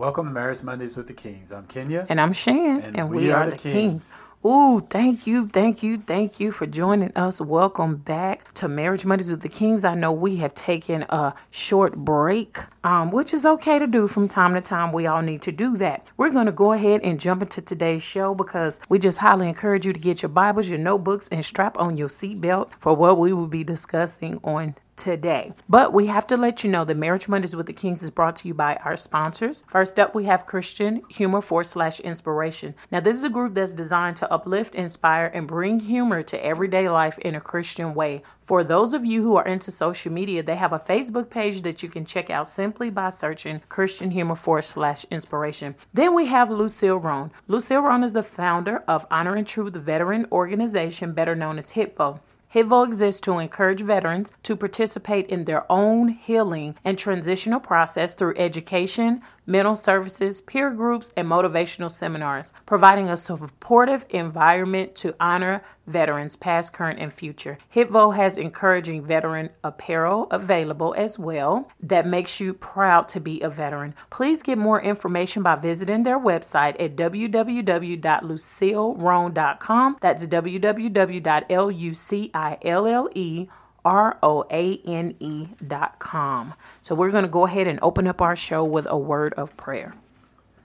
Welcome to Marriage Mondays with the Kings. I'm Kenya. And I'm Shan. And And, we we, are are, the Kings. Kings. Ooh, thank you, thank you, thank you for joining us. Welcome back to Marriage Mondays with the Kings. I know we have taken a short break, um, which is okay to do from time to time. We all need to do that. We're going to go ahead and jump into today's show because we just highly encourage you to get your Bibles, your notebooks, and strap on your seatbelt for what we will be discussing on today. But we have to let you know that Marriage Mondays with the Kings is brought to you by our sponsors. First up, we have Christian Humor for slash Inspiration. Now, this is a group that's designed to uplift, inspire, and bring humor to everyday life in a Christian way. For those of you who are into social media, they have a Facebook page that you can check out simply by searching Christian Humor for slash Inspiration. Then we have Lucille Roane. Lucille Roane is the founder of Honor and Truth Veteran Organization, better known as HITVO. HITVO exists to encourage veterans to participate in their own healing and transitional process through education, mental services, peer groups, and motivational seminars, providing a supportive environment to honor veterans, past, current, and future. HITVO has encouraging veteran apparel available as well that makes you proud to be a veteran. Please get more information by visiting their website at www.lucilleroane.com. That's www.lucille R O A N E dot com. So we're going to go ahead and open up our show with a word of prayer.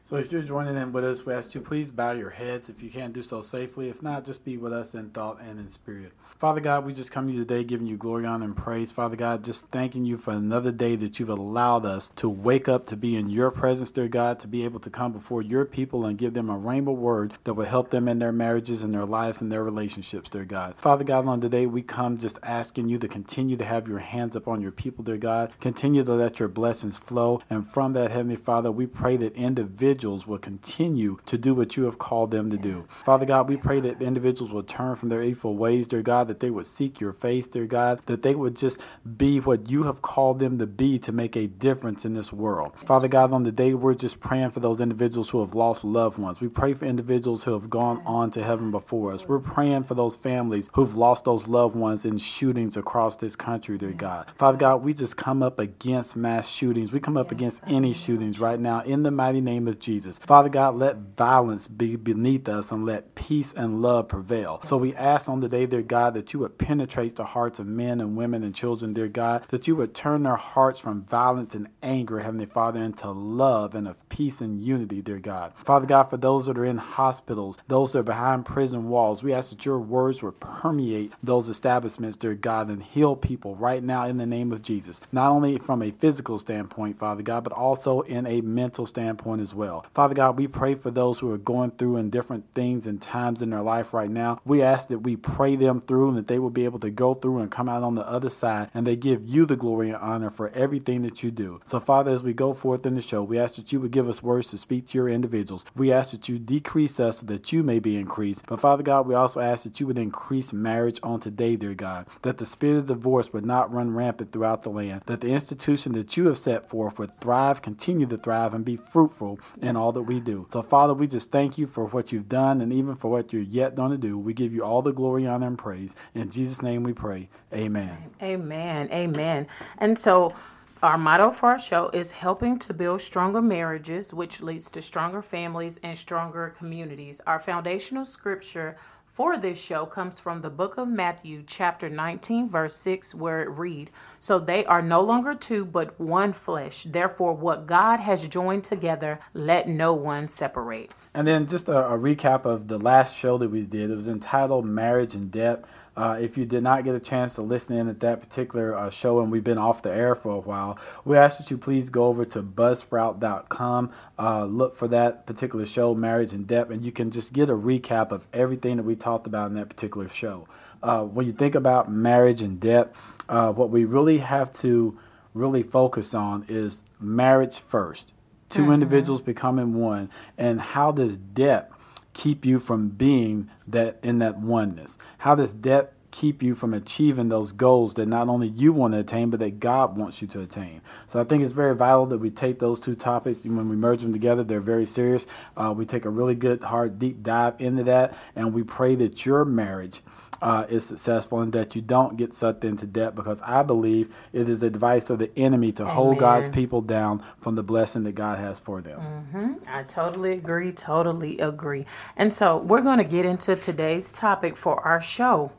So if you're joining in with us, we ask you please bow your heads if you can't do so safely. If not, just be with us in thought and in spirit. Father God, we just come to you today giving you glory, honor, and praise. Father God, just thanking you for another day that you've allowed us to wake up to be in your presence, dear God, to be able to come before your people and give them a rhema word that will help them in their marriages and their lives and their relationships, dear God. Father God, on today we come just asking you to continue to have your hands upon your people, dear God. Continue to let your blessings flow. And from that, Heavenly Father, we pray that individuals will continue to do what you have called them to do. Father God, we pray that individuals will turn from their evil ways, dear God, that they would seek your face, dear God, that they would just be what you have called them to be to make a difference in this world. Father God, on the day we're just praying for those individuals who have lost loved ones. We pray for individuals who have gone on to heaven before us. We're praying for those families who've lost those loved ones in shootings across this country, dear God. Father God, we just come up against mass shootings. We come up against any shootings right now in the mighty name of Jesus. Father God, let violence be beneath us and let peace and love prevail. So we ask on the day, dear God, that you would penetrate the hearts of men and women and children, dear God, that you would turn their hearts from violence and anger, Heavenly Father, into love and of peace and unity, dear God. Father God, for those that are in hospitals, those that are behind prison walls, we ask that your words would permeate those establishments, dear God, and heal people right now in the name of Jesus. Not only from a physical standpoint, Father God, but also in a mental standpoint as well. Father God, we pray for those who are going through in different things and times in their life right now. We ask that we pray them through and that they will be able to go through and come out on the other side and they give you the glory and honor for everything that you do. So, Father, as we go forth in the show, we ask that you would give us words to speak to your individuals. We ask that you decrease us so that you may be increased. But, Father God, we also ask that you would increase marriage on today, dear God, that the spirit of divorce would not run rampant throughout the land, that the institution that you have set forth would thrive, continue to thrive, and be fruitful in all that we do. So, Father, we just thank you for what you've done and even for what you're yet going to do. We give you all the glory, honor, and praise. In Jesus' name we pray. Amen. Amen. Amen. And so our motto for our show is helping to build stronger marriages, which leads to stronger families and stronger communities. Our foundational scripture for this show comes from the book of Matthew, chapter 19, verse 6, where it read, So they are no longer two, but one flesh. Therefore, what God has joined together, let no one separate. And then just a, a recap of the last show that we did. It was entitled Marriage in Debt. Uh, if you did not get a chance to listen in at that particular uh, show and we've been off the air for a while, we ask that you please go over to buzzsprout.com, uh, look for that particular show, Marriage in Debt, and you can just get a recap of everything that we talked about in that particular show. Uh, when you think about marriage in depth, uh, what we really have to really focus on is marriage first. 2 individuals becoming one, and how does depth keep you from being that in that oneness? How does debt keep you from achieving those goals that not only you want to attain, but that God wants you to attain? So I think it's very vital that we take those two topics when we merge them together. They're very serious. Uh, we take a really good, hard, deep dive into that, and we pray that your marriage uh, is successful and that you don't get sucked into debt because I believe it is the device of the enemy to Amen. hold God's people down from the blessing that God has for them. Mm-hmm. I totally agree. Totally agree. And so we're going to get into today's topic for our show.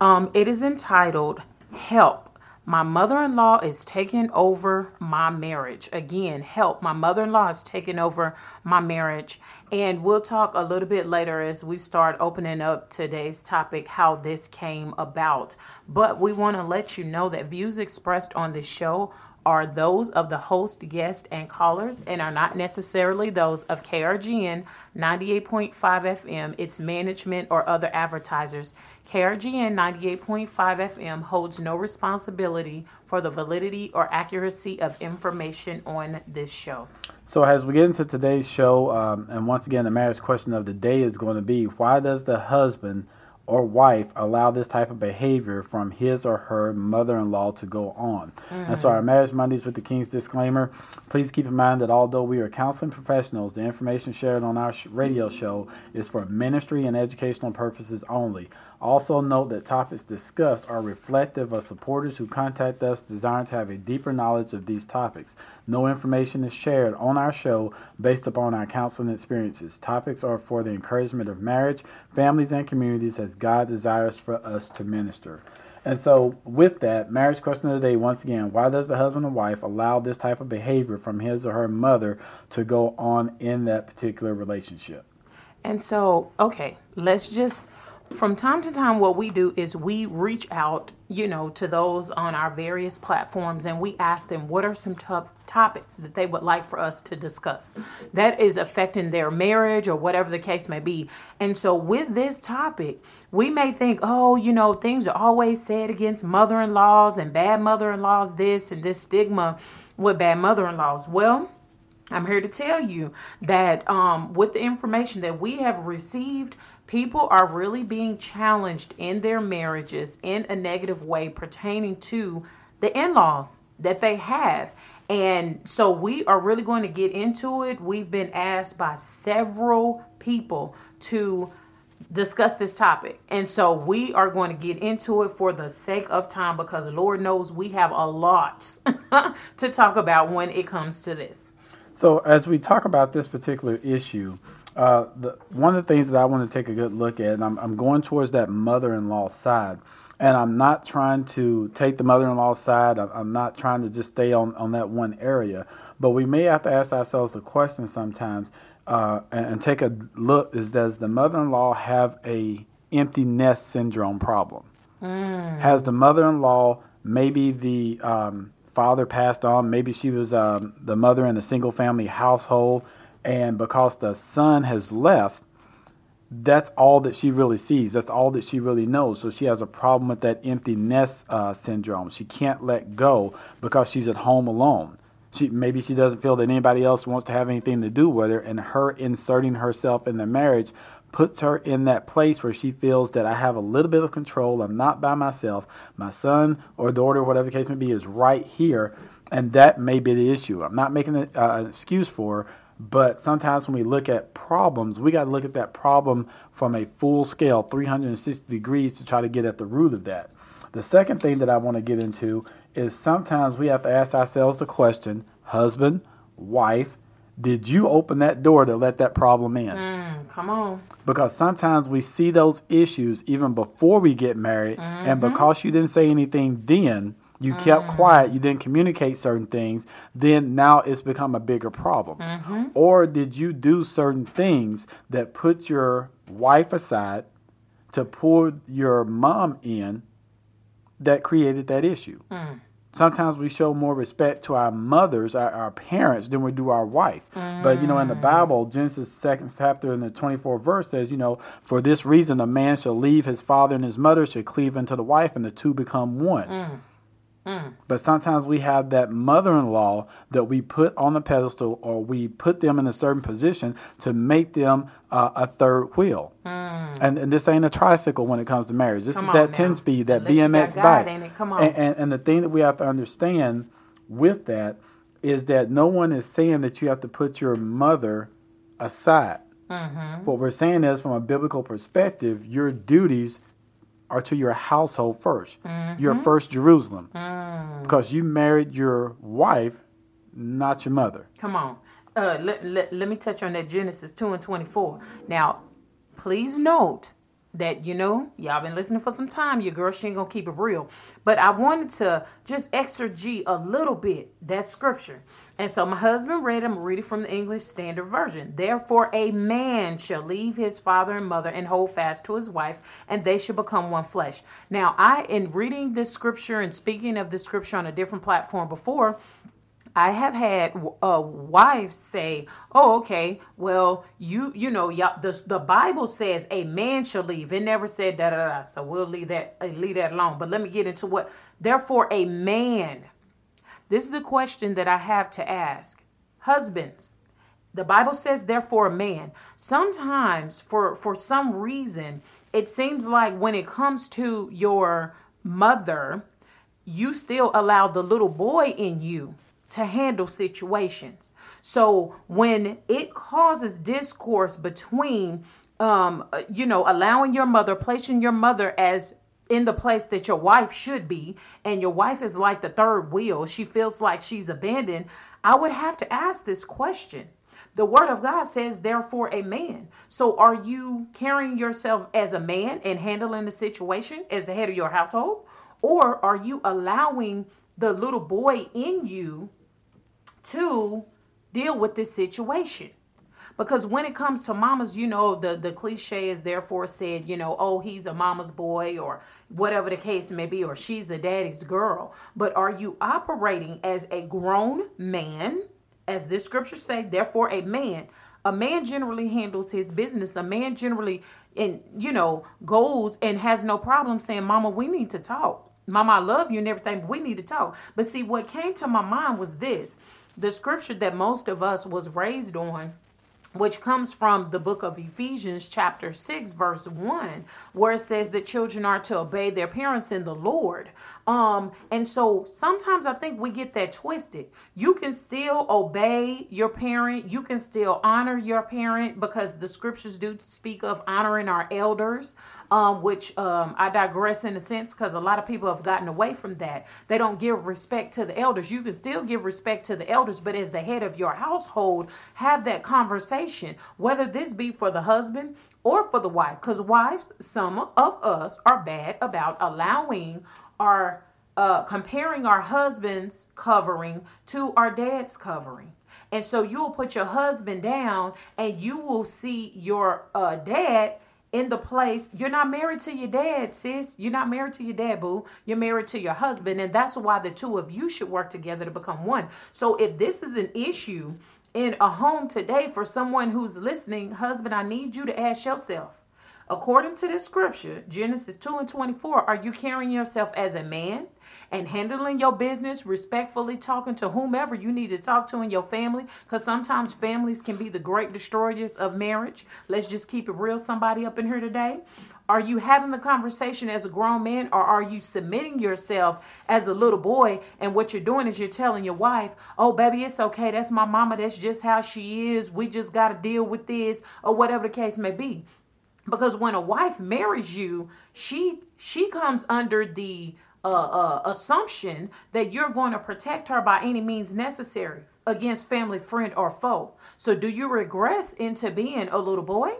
Um, it is entitled Help my mother in law is taking over my marriage. Again, help. My mother in law is taking over my marriage. And we'll talk a little bit later as we start opening up today's topic how this came about. But we want to let you know that views expressed on this show are those of the host, guest, and callers, and are not necessarily those of KRGN 98.5 FM, its management, or other advertisers. KRGN 98.5 FM holds no responsibility for the validity or accuracy of information on this show. So, as we get into today's show, um, and once again, the marriage question of the day is going to be why does the husband or wife allow this type of behavior from his or her mother in law to go on. Mm. And so, our Marriage Mondays with the King's disclaimer please keep in mind that although we are counseling professionals, the information shared on our radio show is for ministry and educational purposes only. Also, note that topics discussed are reflective of supporters who contact us desiring to have a deeper knowledge of these topics. No information is shared on our show based upon our counseling experiences. Topics are for the encouragement of marriage, families, and communities as God desires for us to minister. And so, with that, marriage question of the day once again why does the husband and wife allow this type of behavior from his or her mother to go on in that particular relationship? And so, okay, let's just from time to time what we do is we reach out you know to those on our various platforms and we ask them what are some tough topics that they would like for us to discuss that is affecting their marriage or whatever the case may be? And so with this topic we may think oh you know things are always said against mother-in-laws and bad mother-in-laws this and this stigma with bad mother-in-laws. Well I'm here to tell you that um, with the information that we have received people are really being challenged in their marriages in a negative way pertaining to the in laws that they have. And so we are really going to get into it. We've been asked by several people to discuss this topic. And so we are going to get into it for the sake of time because Lord knows we have a lot to talk about when it comes to this. So, as we talk about this particular issue, uh, the, one of the things that I want to take a good look at, and I'm, I'm going towards that mother-in-law side, and I'm not trying to take the mother-in-law side. I'm, I'm not trying to just stay on, on that one area, but we may have to ask ourselves the question sometimes uh, and, and, take a look: Is does the mother-in-law have a empty nest syndrome problem? Mm. Has the mother-in-law maybe the um, father passed on? Maybe she was um, the mother in a single-family household and because the son has left, that's all that she really sees. That's all that she really knows. So she has a problem with that empty nest uh, syndrome. She can't let go because she's at home alone. She maybe she doesn't feel that anybody else wants to have anything to do with her, and her inserting herself in the marriage puts her in that place where she feels that I have a little bit of control. I'm not by myself. My son or daughter, whatever the case may be, is right here, and that may be the issue. I'm not making uh, an excuse for her, but sometimes when we look at problems, we got to look at that problem from a full scale, 360 degrees, to try to get at the root of that. The second thing that I want to get into is sometimes we have to ask ourselves the question husband, wife, did you open that door to let that problem in? Mm, come on. Because sometimes we see those issues even before we get married, mm-hmm. and because you didn't say anything then, you mm kept quiet, you didn't communicate certain things, then now it's become a bigger problem. Mm-hmm. Or did you do certain things that put your wife aside to pull your mom in that created that issue? Mm. Sometimes we show more respect to our mothers, our, our parents, than we do our wife. Mm. But, you know, in the mm. Bible, Genesis 2nd chapter in the 24th verse says, you know, for this reason a man shall leave his father and his mother, shall cleave unto the wife, and the two become one. Mm. Mm. But sometimes we have that mother in law that we put on the pedestal or we put them in a certain position to make them uh, a third wheel. Mm. And, and this ain't a tricycle when it comes to marriage. This Come is that 10 speed, that Unless BMX bike. Come on. And, and, and the thing that we have to understand with that is that no one is saying that you have to put your mother aside. Mm-hmm. What we're saying is, from a biblical perspective, your duties or to your household 1st your first Jerusalem, because you married your wife, not your mother. Come on. Uh, let, let, let me touch on that Genesis 2 and 24. Now, please note that, you know, y'all been listening for some time. Your girl, she ain't going to keep it real. But I wanted to just exegete a little bit that scripture. And so my husband read, I'm reading from the English Standard Version. Therefore, a man shall leave his father and mother and hold fast to his wife, and they shall become one flesh. Now, I, in reading this scripture and speaking of this scripture on a different platform before, I have had a wife say, "Oh, okay. Well, you you know, the the Bible says a man shall leave. It never said da da da. So we'll leave that leave that alone. But let me get into what. Therefore, a man. This is the question that I have to ask, husbands. The Bible says, therefore, a man. Sometimes, for for some reason, it seems like when it comes to your mother, you still allow the little boy in you to handle situations. So when it causes discourse between, um, you know, allowing your mother, placing your mother as in the place that your wife should be, and your wife is like the third wheel, she feels like she's abandoned. I would have to ask this question. The word of God says, therefore, a man. So, are you carrying yourself as a man and handling the situation as the head of your household? Or are you allowing the little boy in you to deal with this situation. Because when it comes to mamas, you know, the, the cliche is therefore said, you know, oh, he's a mama's boy or whatever the case may be, or she's a daddy's girl. But are you operating as a grown man, as this scripture say, therefore a man? A man generally handles his business. A man generally, and you know, goes and has no problem saying, Mama, we need to talk. Mama, I love you and everything, but we need to talk. But see, what came to my mind was this the scripture that most of us was raised on which comes from the book of Ephesians, chapter 6, verse 1, where it says that children are to obey their parents in the Lord. Um, and so sometimes I think we get that twisted. You can still obey your parent, you can still honor your parent because the scriptures do speak of honoring our elders, um, which um, I digress in a sense because a lot of people have gotten away from that. They don't give respect to the elders. You can still give respect to the elders, but as the head of your household, have that conversation whether this be for the husband or for the wife. Because wives, some of us are bad about allowing our uh, comparing our husband's covering to our dad's covering. And so you'll put your husband down and you will see your uh, dad in the place. You're not married to your dad, sis. You're not married to your dad, boo. You're married to your husband. And that's why the two of you should work together to become one. So if this is an issue in a home today for someone who's listening, husband, I need you to ask yourself, according to this scripture, Genesis 2 and 24, are you carrying yourself as a man and handling your business respectfully, talking to whomever you need to talk to in your family? Because sometimes families can be the great destroyers of marriage. Let's just keep it real, somebody up in here today. Are you having the conversation as a grown man or are you submitting yourself as a little boy? And what you're doing is you're telling your wife, oh, baby, it's okay. That's my mama. That's just how she is. We just got to deal with this or whatever the case may be. Because when a wife marries you, she she comes under the uh, uh, assumption that you're going to protect her by any means necessary against family, friend, or foe. So, do you regress into being a little boy?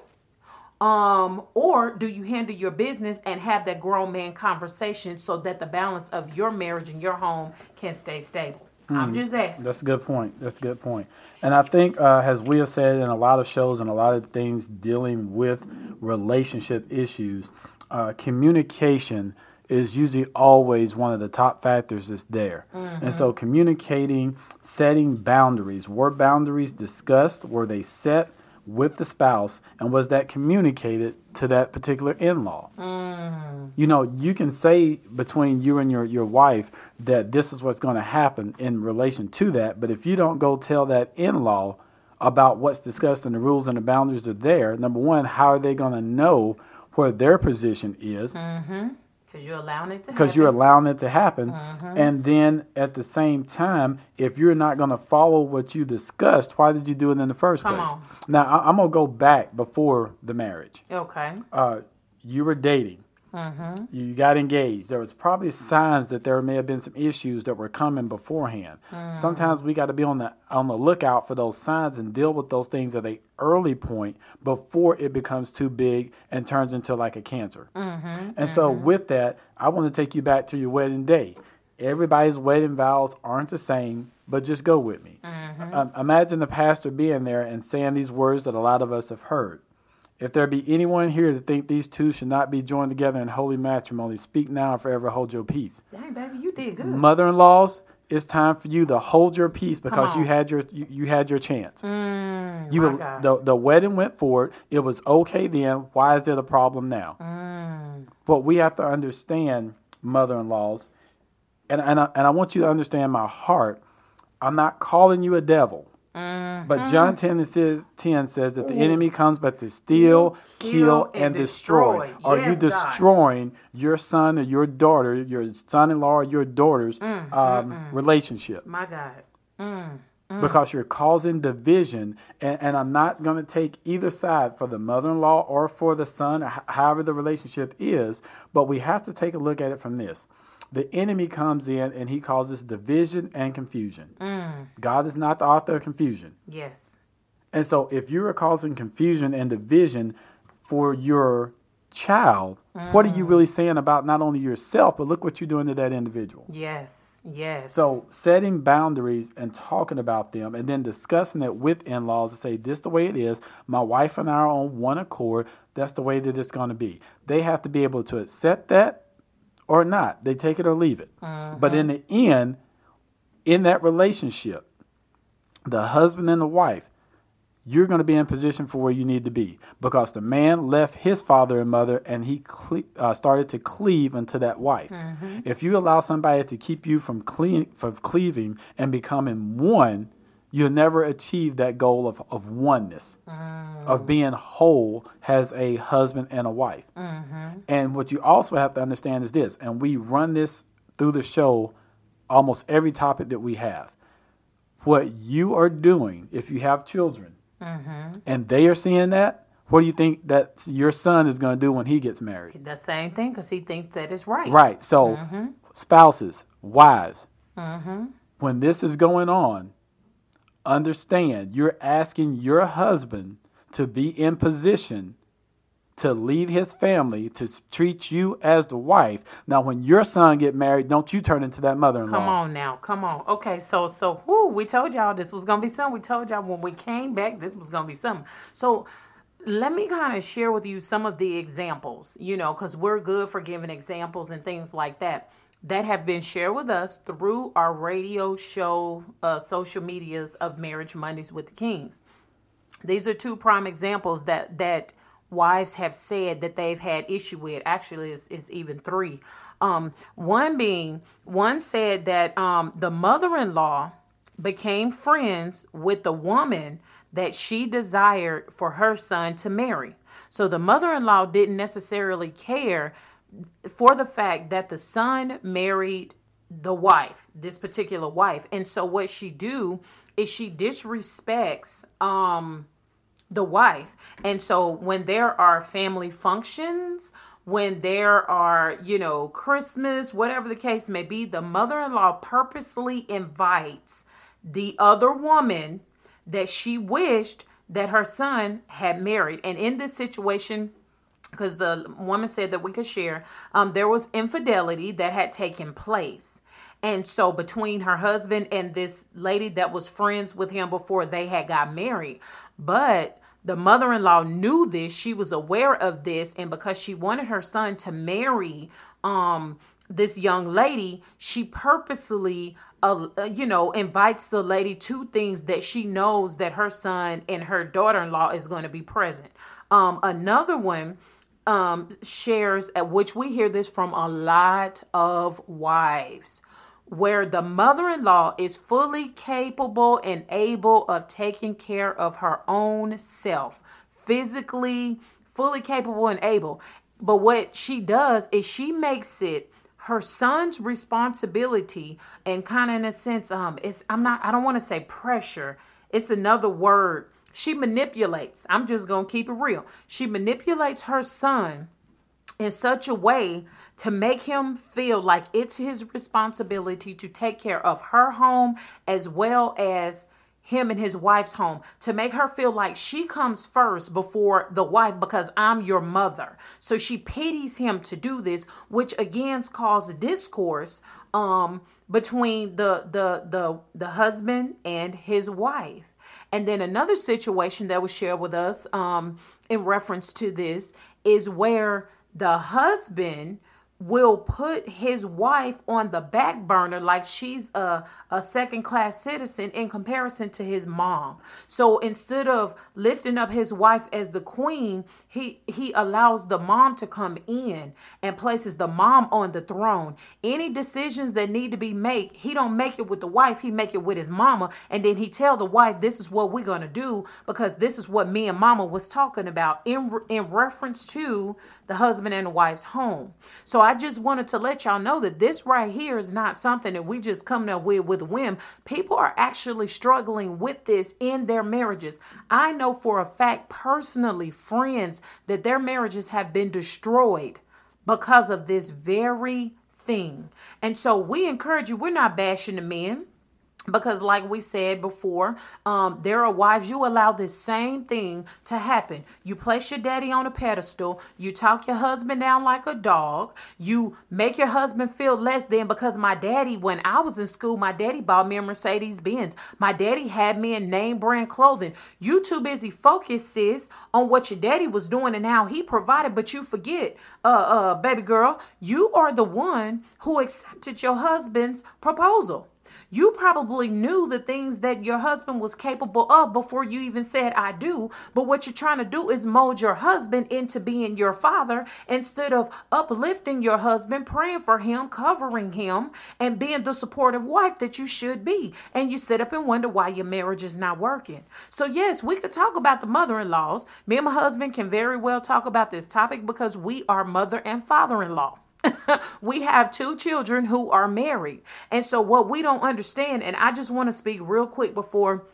Um, or do you handle your business and have that grown man conversation so that the balance of your marriage and your home can stay stable? Mm, I'm just asking. That's a good point. That's a good point. And I think, uh, as we have said in a lot of shows and a lot of things dealing with relationship issues, uh, communication is usually always one of the top factors that's there. Mm-hmm. And so communicating, setting boundaries. Were boundaries discussed? Were they set? With the spouse and was that communicated to that particular in-law mm. you know you can say between you and your, your wife that this is what's going to happen in relation to that but if you don't go tell that in-law about what's discussed and the rules and the boundaries are there number one how are they going to know where their position is mm-hmm. Because you're allowing it to Because you're allowing it to happen. Mm-hmm. And then at the same time, if you're not going to follow what you discussed, why did you do it in the first Come place? On. Now, I, am going to go back before the marriage. Okay. Uh, you were dating. Mm-hmm. You got engaged. There was probably signs that there may have been some issues that were coming beforehand. Mm. Sometimes we got to be on the on the lookout for those signs and deal with those things at a early point before it becomes too big and turns into like a cancer. Mm-hmm. And mm-hmm. so with that, I want to take you back to your wedding day. Everybody's wedding vows aren't the same, but just go with me. Mm-hmm. Um, imagine the pastor being there and saying these words that a lot of us have heard. If there be anyone here to think these two should not be joined together in holy matrimony, speak now and forever hold your peace. Dang, baby, you did good. Mother-in-laws, it's time for you to hold your peace because you had your you, you had your chance. Mm, you the the wedding went forward. It was okay then. Why is it a problem now? Mm. But we have to understand, mother-in-laws, and and I, and I want you to understand my heart. I'm not calling you a devil. Mm-hmm. But John 10 says, 10 says that the enemy comes but to steal, kill, kill and, and, destroy. destroy. Are yes, you destroying God. your son or your daughter, your son in law or your daughter's mm, um, mm, relationship? My God. Mm, mm. because you're causing division. And, and I'm not going to take either side for the mother in law or for the son, or however the relationship is. But we have to take a look at it from this the enemy comes in and he causes division and confusion. Mm. God is not the author of confusion. Yes. And so if you are causing confusion and division for your child, mm. what are you really saying about not only yourself, but look what you're doing to that individual? Yes, yes. So setting boundaries and talking about them and then discussing it with in laws to say, this the way it is. My wife and I are on one accord. That's the way that it's going to be. They have to be able to accept that or not. They take it or leave it. Mm-hmm. But in the end, in that relationship, the husband and the wife, you're going to be in position for where you need to be because the man left his father and mother and he cle- uh, started to cleave unto that wife. Mm-hmm. If you allow somebody to keep you from, cle- from cleaving and becoming one, you'll never achieve that goal of, of oneness, mm. of being whole as a husband and a wife. Mm-hmm. And what you also have to understand is this, and we run this through the show almost every topic that we have. What you are doing, if you have children, mm-hmm. and they are seeing that, what do you think that your son is going to do when he gets married? The same thing, because he thinks that is right. Right. So, mm-hmm. spouses, wives, mm-hmm. when this is going on, understand you're asking your husband to be in position to lead his family to treat you as the wife. Now when your son get married don't you turn into that mother-in-law. Come on now come on. Okay so so whoo, we told y'all this was gonna be something. We told y'all when we came back this was gonna be something. So let me kind of share with you some of the examples you know because we're good for giving examples and things like that that have been shared with us through our radio show, uh, social medias of Marriage Mondays with the Kings. These are two prime examples that that wives have said that they've had issue with. Actually, it's, it's even three. Um, one being, one said that um, the mother-in-law became friends with the woman that she desired for her son to marry. So the mother-in-law didn't necessarily care for the fact that the son married the wife, this particular wife. And so what she do is she disrespects um the wife. And so when there are family functions, when there are, you know, Christmas, whatever the case may be, the mother-in-law purposely invites the other woman that she wished that her son had married. And in this situation, because the woman said that we could share, um, there was infidelity that had taken place. And so between her husband and this lady that was friends with him before they had got married. But the mother-in-law knew this, she was aware of this, and because she wanted her son to marry um this young lady, she purposely, uh, uh you know, invites the lady to things that she knows that her son and her daughter-in-law is going to be present. Um, another one um, shares, at which we hear this from a lot of wives, where the mother in law is fully capable and able of taking care of her own self, physically, fully capable and able. But what she does is she makes it her son's responsibility and kind of in a sense um it's i'm not i don't want to say pressure it's another word she manipulates. I'm just going to keep it real. She manipulates her son in such a way to make him feel like it's his responsibility to take care of her home as well as him and his wife's home to make her feel like she comes first before the wife because I'm your mother. So she pities him to do this, which again causes discourse um between the the the the husband and his wife. And then another situation that was shared with us um in reference to this is where the husband will put his wife on the back burner like she's a, a second class citizen in comparison to his mom. So instead of lifting up his wife as the queen, he he allows the mom to come in and places the mom on the throne. Any decisions that need to be made, he don't make it with the wife, he make it with his mama and then he tell the wife this is what we're going to do because this is what me and mama was talking about in in reference to the husband and the wife's home. So I just wanted to let y'all know that this right here is not something that we just come up with with whim. People are actually struggling with this in their marriages. I know for a fact personally, friends, that their marriages have been destroyed because of this very thing. And so we encourage you, we're not bashing the men because like we said before um, there are wives you allow this same thing to happen. You place your daddy on a pedestal you talk your husband down like a dog you make your husband feel less than because my daddy when i was in school my daddy bought me a mercedes benz my daddy had me in name brand clothing. You too busy focused sis on what your daddy was doing and how he provided but you forget uh uh baby girl you are the one who accepted your husband's proposal you probably knew the things that your husband was capable of before you even said, I do. But what you're trying to do is mold your husband into being your father instead of uplifting your husband, praying for him, covering him, and being the supportive wife that you should be. And you sit up and wonder why your marriage is not working. So, yes, we could talk about the mother in laws. Me and my husband can very well talk about this topic because we are mother and father in law. we have two children who are married. And so, what we don't understand, and I just want to speak real quick before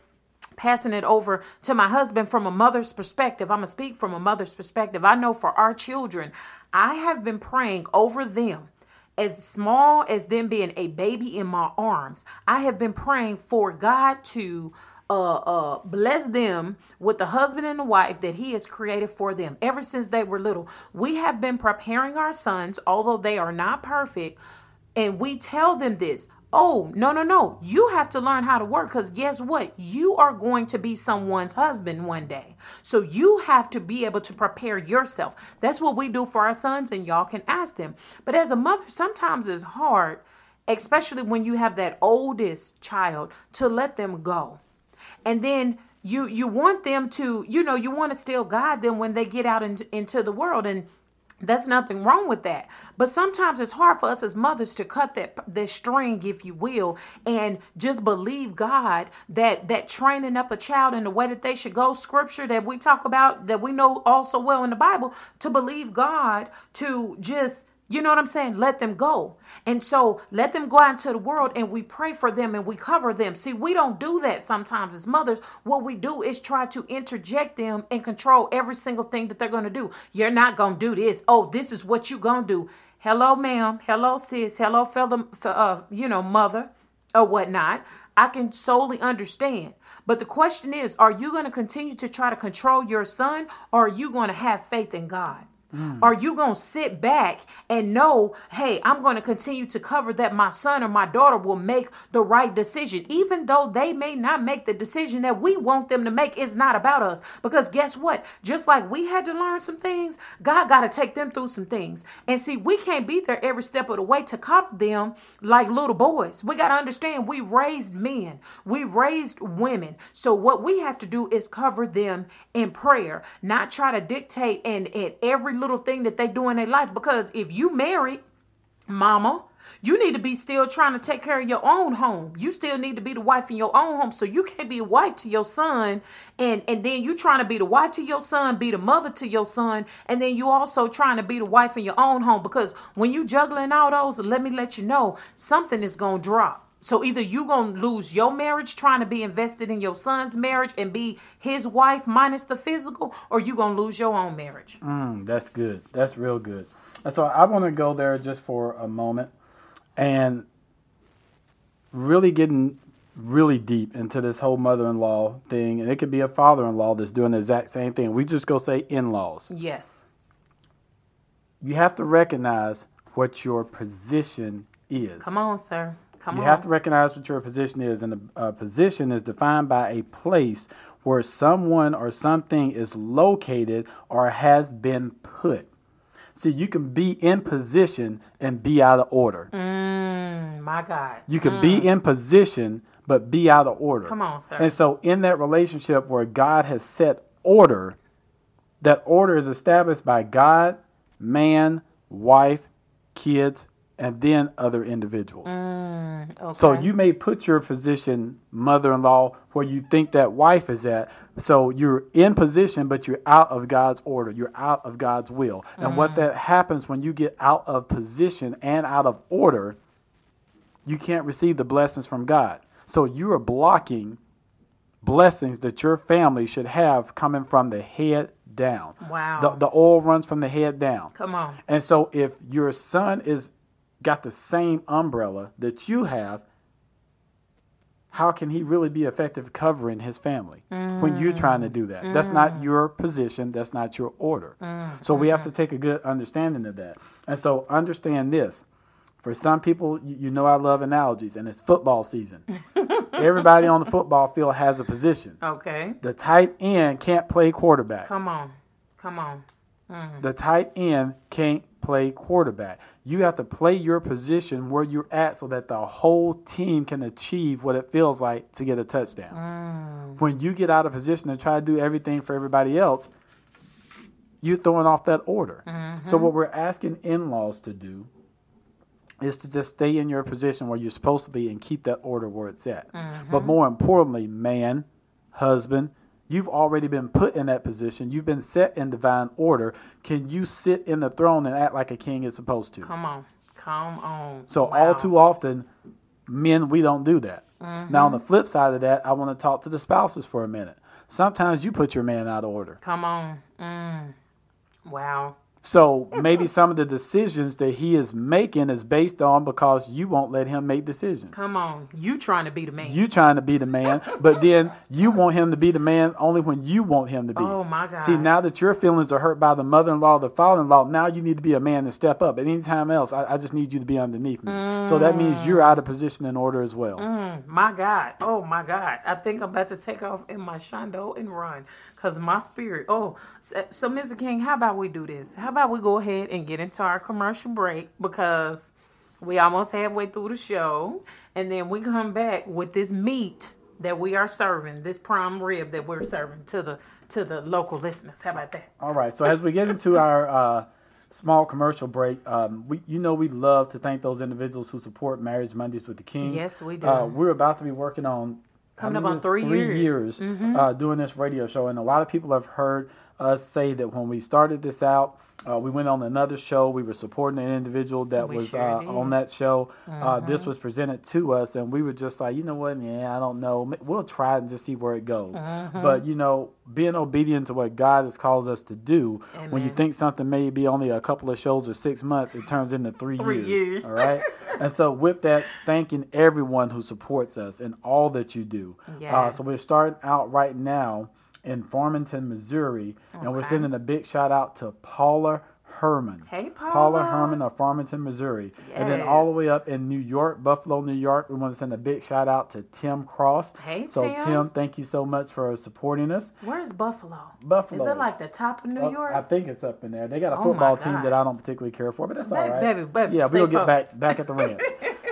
passing it over to my husband from a mother's perspective. I'm going to speak from a mother's perspective. I know for our children, I have been praying over them as small as them being a baby in my arms. I have been praying for God to uh, uh, bless them with the husband and the wife that he has created for them ever since they were little. We have been preparing our sons, although they are not perfect, and we tell them this. Oh, no, no, no. You have to learn how to work because guess what? You are going to be someone's husband one day. So you have to be able to prepare yourself. That's what we do for our sons, and y'all can ask them. But as a mother, sometimes it's hard, especially when you have that oldest child, to let them go and then you you want them to you know you want to still guide them when they get out in, into the world and that's nothing wrong with that. But sometimes it's hard for us as mothers to cut that that string, if you will, and just believe God that that training up a child in the way that they should go, scripture that we talk about that we know also well in the Bible, to believe God to just you know what I'm saying? Let them go. And so let them go out into the world and we pray for them and we cover them. See, we don't do that sometimes as mothers. What we do is try to interject them and control every single thing that they're going to do. You're not going to do this. Oh, this is what you're going to do. Hello, ma'am. Hello, sis. Hello, fellow, uh, you know, mother or whatnot. I can solely understand. But the question is, are you going to continue to try to control your son or are you going to have faith in God? Mm. Are you going to sit back and know, hey, I'm going to continue to cover that my son or my daughter will make the right decision, even though they may not make the decision that we want them to make? It's not about us. Because guess what? Just like we had to learn some things, God got to take them through some things. And see, we can't be there every step of the way to cover them like little boys. We got to understand we raised men, we raised women. So what we have to do is cover them in prayer, not try to dictate and at every little thing that they do in their life. Because if you married, mama, you need to be still trying to take care of your own home. You still need to be the wife in your own home. So you can't be a wife to your son and and then you trying to be the wife to your son, be the mother to your son, and then you also trying to be the wife in your own home because when you juggling all those, let me let you know, something is going to drop. So either you gonna lose your marriage trying to be invested in your son's marriage and be his wife minus the physical, or you gonna lose your own marriage. Mm, that's good. That's real good. And so I want to go there just for a moment and really getting really deep into this whole mother-in-law thing and it could be a father-in-law that's doing the exact same thing. We just go say in-laws. Yes. You have to recognize what your position is. Come on, sir. Come You on. have to recognize what your position is, and a, a position is defined by a place where someone or something is located or has been put. See, you can be in position and be out of order. Mm, my God. You can be in position but be out of order. Come on, sir. And so, in that relationship where God has set order, that order is established by God, man, wife, kids, and then other individuals. Mm, okay. So you may put your position, mother-in-law, where you think that wife is at. So you're in position, but you're out of God's order. You're out of God's will. And what mm. that happens when you get out of position and out of order, you can't receive the blessings from God. So you are blocking blessings that your family should have coming from the head down. Wow. The, the oil runs from the head down. Come on. And so if your son is got the same umbrella that you have, how can he really be effective covering his family when you're trying to do that? That's not mm. your position, that's not your order. Mm. So we have to mm. take a good understanding of that. And so understand this. For some people, you you know I love analogies, and it's football season. Everybody on the football field has a position. Okay. The tight end can't play quarterback. Come on. Come on. Mm. The tight end can't play quarterback. You have to play your position where you're at so that the whole team can achieve what it feels like to get a touchdown. Mm. When you get out of position and try to do everything for everybody else, you're throwing off that order. So, mm-hmm. what we're asking in laws to do is to just stay in your position where you're supposed to be and keep that order where it's at. But mm-hmm. more importantly, man, husband, you've already been put in that position. You've been set in divine order. Can you sit in the throne and act like a king is supposed to? Come on. Come on. So Wow. all too often, men we don't do that. Now on the flip side of that, I want to talk to the spouses for a minute. Sometimes you put your man out of order. Come on. Mm. Wow. So maybe some of the decisions that he is making is based on because you won't let him make decisions. Come on. You trying to be the man. You trying to be the man, but then you want him to be the man only when you want him to be. Oh, my God. See, now that your feelings are hurt by the mother-in-law, the father-in-law, now you need to be a man and step up. At any time else, I, I just need you to be underneath me. So that means you're out of position and order as well. Mm, my God. Oh, my God. I think I'm about to take off in my shondo and run because my spirit. Oh, so, so, Mr. King, how about we do this? How about we go ahead and get into our commercial break because we almost halfway through the show. And then we come back with this meat that we are serving, this prime rib that we're serving to the to the local listeners. How about that? All right. So as we get into our uh, small commercial break, um, we you know we love to thank those individuals who support Marriage Mondays with the King. Yes, we do. Uh, we're about to be working on Coming up on three years. Mm-hmm. uh, doing this radio show, and a lot of people have heard us say that when we started this out. Uh, we went on another show. We were supporting an individual that We was sure uh. Mm-hmm. on that show. Uh, this was presented to us, and we were just like, you know what? Yeah, I don't know. We'll try and just see where it goes. Mm-hmm. But you know, being obedient to what God has called us to do. When you think something may be only a couple of shows or six months, it turns into three, Three years. All right. and so, with that, thanking everyone who supports us and all that you do. Uh, so we're starting out right now in Farmington, Missouri, and we're sending a big shout out to Paula Herman. Hey, Paula Paula. Herman of Farmington, Missouri. And then all the way up in New York, Buffalo, New York, we want to send a big shout out to Tim Cross. Hey, so, Tim. Tim, thank you so much for supporting us. Where's Buffalo? Buffalo. Is it like the top of New Uh, York? I think it's up in there. They got a Oh, football team that I don't particularly care for, but that's all right. baby, baby, yeah, we'll get back focused. back at the ranch.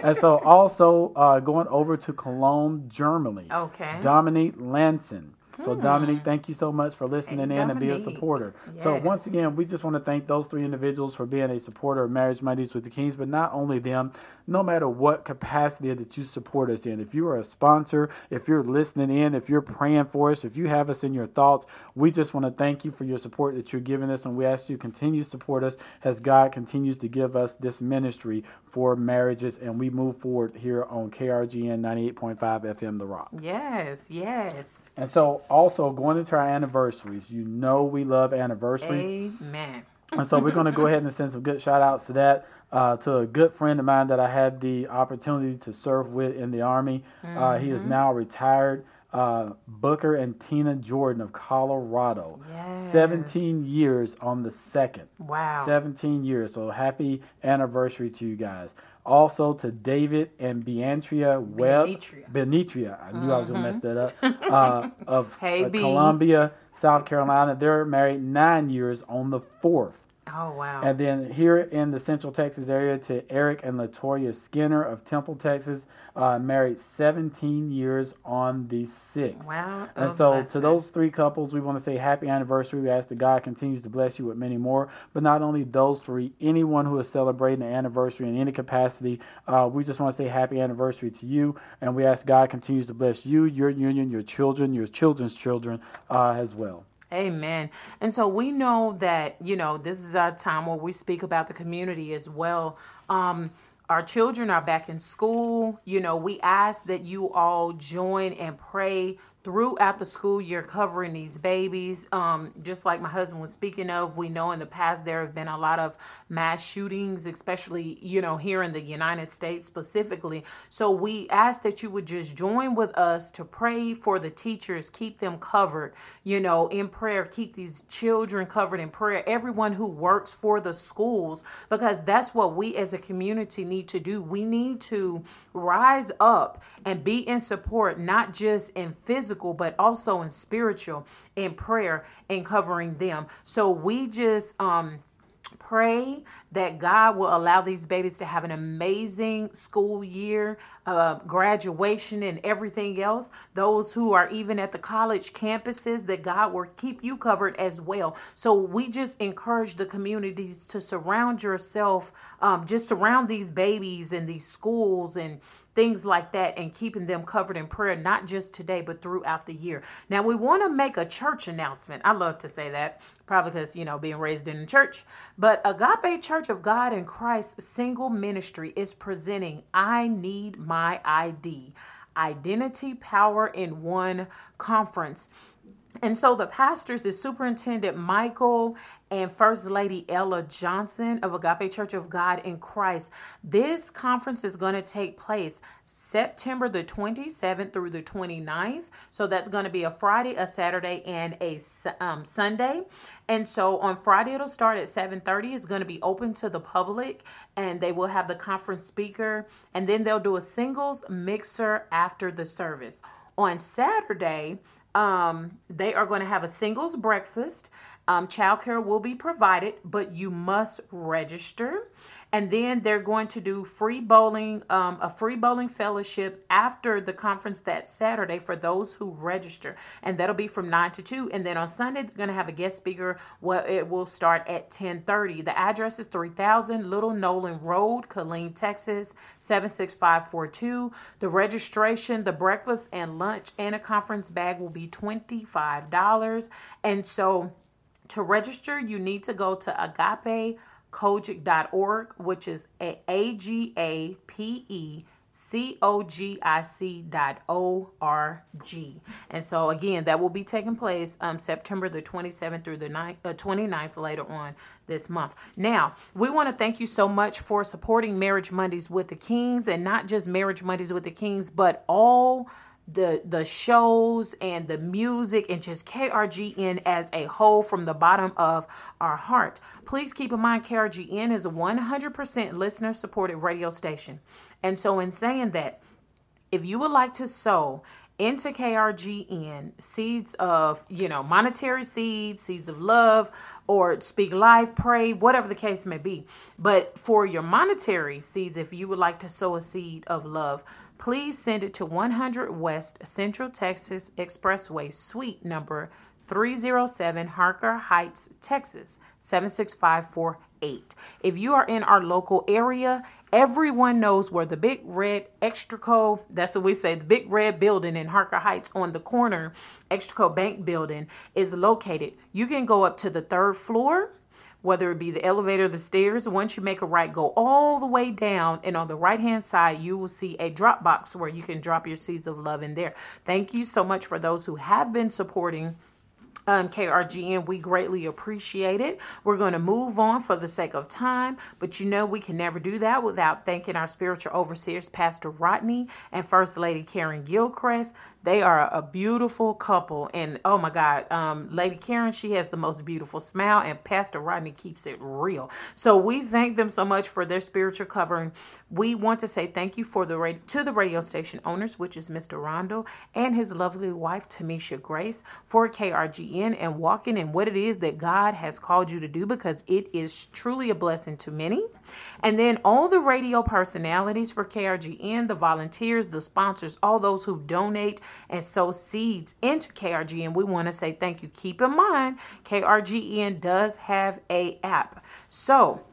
and so also uh, going over to Cologne, Germany. Okay. Dominique Lanson. So Dominique, thank you so much for listening Hey, in and being a Dominique. supporter. So once again, we just want to thank those three individuals for being a supporter of Marriage Mondays with the Kings, but not only them, no matter what capacity that you support us in. If you are a sponsor, if you're listening in, if you're praying for us, if you have us in your thoughts, we just want to thank you for your support that you're giving us, and we ask you to continue to support us as God continues to give us this ministry for marriages, and we move forward here on KRGN 98.5 FM The Rock. yes, yes. And so, also going into our anniversaries, you know we love anniversaries. Amen. And so we're going to go ahead and send some good shout outs to that. Uh, to a good friend of mine that I had the opportunity to serve with in the Army. Mm-hmm. Uh, he is mm-hmm. now retired. Uh, Booker and Tina Jordan of Colorado. Yes. 17 years on the second. Wow. 17 years. So happy anniversary to you guys. Also to David and Beantria Webb. Benitria. Benitria. I knew mm-hmm. I was going to mess that up. Uh, of hey, uh, Columbia, South Carolina. They're married nine years on the fourth. Oh wow! And then here in the Central Texas area to Eric and Latoya Skinner of Temple, Texas, uh, married 17 years on the sixth. Wow! And oh, so to those three couples, we want to say happy anniversary. We ask that God continues to bless you with many more. But not only those three, anyone who is celebrating an anniversary in any capacity, uh, we just want to say happy anniversary to you. And we ask God continues to bless you, your union, your children, your children's children uh, as well. Amen. And so we know that, you know, this is our time where we speak about the community as well. Um, our children are back in school. You know, we ask that you all join and pray throughout the school year covering these babies. Um, just like my husband was speaking of, we know in the past there have been a lot of mass shootings, especially, you know, here in the United States specifically. So we ask that you would just join with us to pray for the teachers, keep them covered, you know, in prayer, keep these children covered in prayer, everyone who works for the schools, because that's what we as a community need to do. We need to rise up and be in support, not just in physical but also in spiritual, in prayer, and covering them. So we just um pray that God will allow these babies to have an amazing school year, uh, graduation, and everything else. Those who are even at the college campuses, that God will keep you covered as well. So we just encourage the communities to surround yourself, um, just surround these babies and these schools and things like that, and keeping them covered in prayer, not just today, but throughout the year. Now, we want to make a church announcement. I love to say that, probably because, you know, being raised in the church. But Agape Church of God in Christ Single Ministry is presenting I Need My ID Identity Power in One Conference. And so the pastors is Superintendent Michael and First Lady Ella Johnson of Agape Church of God in Christ. This conference is going to take place September the 27th through the 29th. So that's going to be a Friday, a Saturday, and a um, Sunday. And so on Friday it'll start at 7:30. It's going to be open to the public and they will have the conference speaker and then they'll do a singles mixer after the service. On Saturday, um, they are going to have a singles breakfast. Um, childcare will be provided, but you must register and then they're going to do free bowling, um, a free bowling fellowship after the conference that Saturday for those who register, and that'll be from nine to two. And then on Sunday they're going to have a guest speaker. Well, it will start at ten thirty. The address is three thousand Little Nolan Road, Killeen, Texas seven six five four two. The registration, the breakfast and lunch, and a conference bag will be twenty five dollars. And so to register, you need to go to Agape COGIC.org, which is A G A P E C O G I C dot O R G. And so, again, that will be taking place um, September the 27th through the 9th, uh, 29th later on this month. Now, we want to thank you so much for supporting Marriage Mondays with the Kings and not just Marriage Mondays with the Kings, but all the the shows and the music and just KRGN as a whole from the bottom of our heart. Please keep in mind KRGN is a 100% listener supported radio station. And so in saying that, if you would like to sow into KRGN seeds of, you know, monetary seeds, seeds of love, or speak life, pray, whatever the case may be. But for your monetary seeds, if you would like to sow a seed of love, please send it to 100 West Central Texas Expressway, suite number 307 Harker Heights, Texas 76548. If you are in our local area, everyone knows where the big red Extraco, that's what we say, the big red building in Harker Heights on the corner, Extraco Bank building is located. You can go up to the third floor whether it be the elevator or the stairs. Once you make a right, go all the way down, and on the right hand side, you will see a drop box where you can drop your seeds of love in there. Thank you so much for those who have been supporting um, KRGN. We greatly appreciate it. We're going to move on for the sake of time, but you know we can never do that without thanking our spiritual overseers, Pastor Rodney and First Lady Karen Gilchrist. They are a beautiful couple, and oh my God, um, Lady Karen, she has the most beautiful smile, and Pastor Rodney keeps it real. So we thank them so much for their spiritual covering. We want to say thank you for the to the radio station owners, which is Mr. Rondo and his lovely wife Tamisha Grace, for KRGN and walking in what it is that God has called you to do, because it is truly a blessing to many. And then all the radio personalities for KRGN, the volunteers, the sponsors, all those who donate and sow seeds into KRGN. We want to say thank you. Keep in mind, KRGN does have a app. So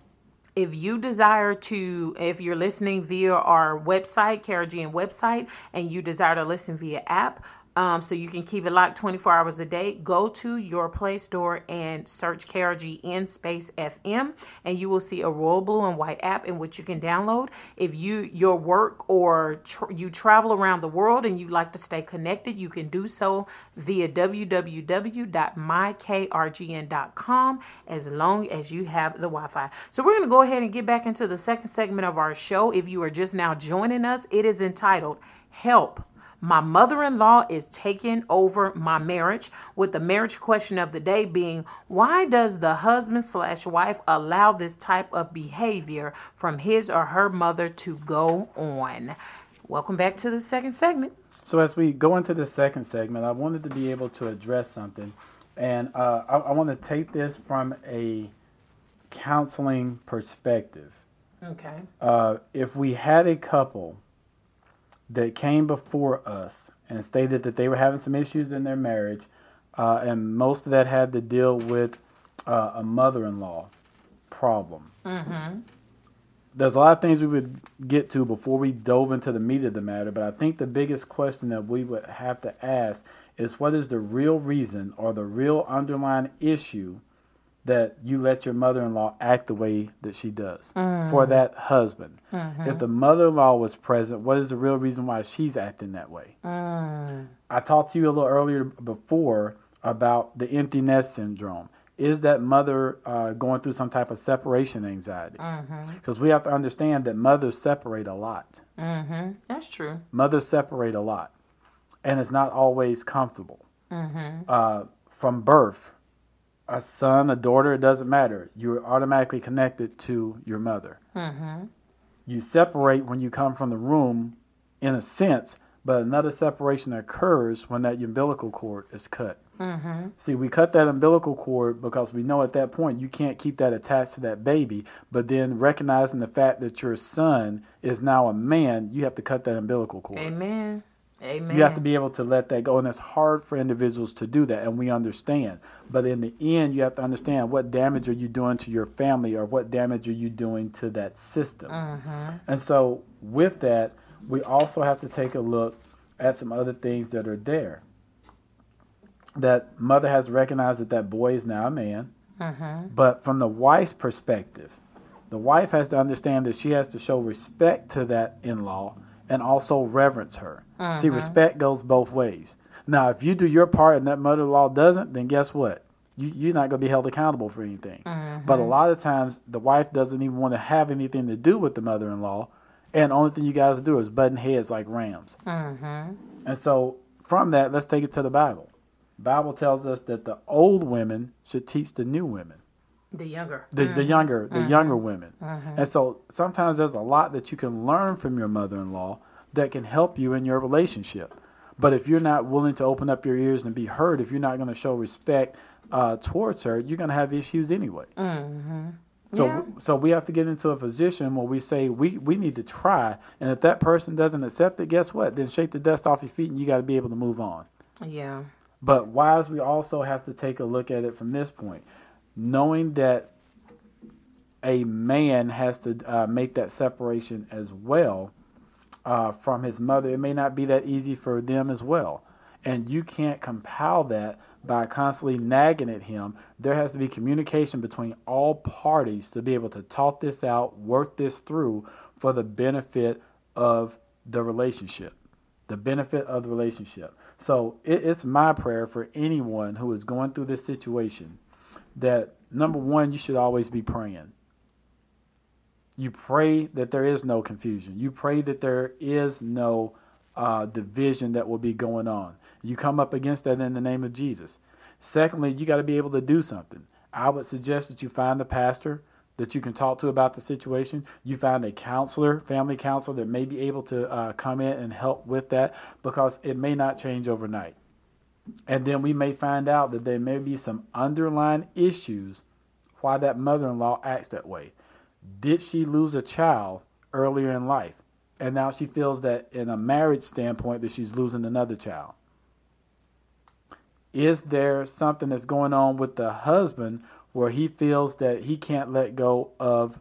if you desire to, if you're listening via our website, KRGN website, and you desire to listen via app, um, so you can keep it locked 24 hours a day. Go to your Play Store and search KRGN space FM, and you will see a royal blue and white app in which you can download. If you your work or tr- you travel around the world and you like to stay connected, you can do so via www.mykrgn.com as long as you have the Wi-Fi. So we're going to go ahead and get back into the second segment of our show. If you are just now joining us, it is entitled "Help." My mother in law is taking over my marriage, with the marriage question of the day being why does the husband slash wife allow this type of behavior from his or her mother to go on? Welcome back to the second segment. So, as we go into the second segment, I wanted to be able to address something, and uh, I, I want to take this from a counseling perspective. Okay. Uh, if we had a couple that came before us and stated that they were having some issues in their marriage, uh, and most of that had to deal with uh, a mother-in-law problem. Mm-hmm. There's a lot of things we would get to before we dove into the meat of the matter, but I think the biggest question that we would have to ask is what is the real reason or the real underlying issue that you let your mother-in-law act the way that she does Mm. for that husband. Mm-hmm. If the mother-in-law was present, what is the real reason why she's acting that way? Mm. I talked to you a little earlier before about the empty nest syndrome. Is that mother uh, going through some type of separation anxiety? Mm-hmm. Because we have to understand that mothers separate a lot. Mm-hmm. That's true. Mothers separate a lot, and it's not always comfortable. Mm-hmm. Uh, from birth, a son, a daughter, it doesn't matter. You're automatically connected to your mother. Mm-hmm. You separate when you come from the room, in a sense, but another separation occurs when that umbilical cord is cut. Mm-hmm. See, we cut that umbilical cord because we know at that point you can't keep that attached to that baby. But then recognizing the fact that your son is now a man, you have to cut that umbilical cord. Amen. Amen. You have to be able to let that go, and it's hard for individuals to do that, and we understand. But in the end, you have to understand what damage are you doing to your family, or what damage are you doing to that system. Mm-hmm. And so, with that, we also have to take a look at some other things that are there. That mother has recognized that that boy is now a man, Mm-hmm. but from the wife's perspective, the wife has to understand that she has to show respect to that in law and also reverence her. See, respect goes both ways. Now, if you do your part and that mother in law doesn't, then guess what? You, you're not going to be held accountable for anything. But a lot of times, the wife doesn't even want to have anything to do with the mother in law. And the only thing you guys do is button heads like rams. Mm-hmm. And so, from that, let's take it to the Bible. Bible tells us that the old women should teach the new women The younger. the, the younger the younger women. And so sometimes there's a lot that you can learn from your mother-in-law that can help you in your relationship. But if you're not willing to open up your ears and be heard if you're not going to show respect uh, towards her you're going to have issues anyway. Mm-hmm. so Yeah. so we have to get into a position where we say we, we need to try. And if that person doesn't accept it guess what? Then shake the dust off your feet and you got to be able to move on. Yeah. but wives, we also have to take a look at it from this point, knowing that a man has to uh, make that separation as well uh, from his mother. It may not be that easy for them as well. And you can't compile that by constantly nagging at him. There has to be communication between all parties to be able to talk this out, work this through for the benefit of the relationship. The benefit of the relationship. So it, it's my prayer for anyone who is going through this situation that number one, you should always be praying. You pray that there is no confusion. You pray that there is no uh, division that will be going on. You come up against that in the name of Jesus. Secondly, you got to be able to do something. I would suggest that you find the pastor that you can talk to about the situation. You find a counselor, family counselor that may be able to uh, come in and help with that because it may not change overnight. And then we may find out that there may be some underlying issues why that mother in law acts that way. Did she lose a child earlier in life? And now she feels that in a marriage standpoint that she's losing another child. Is there something that's going on with the husband where he feels that he can't let go of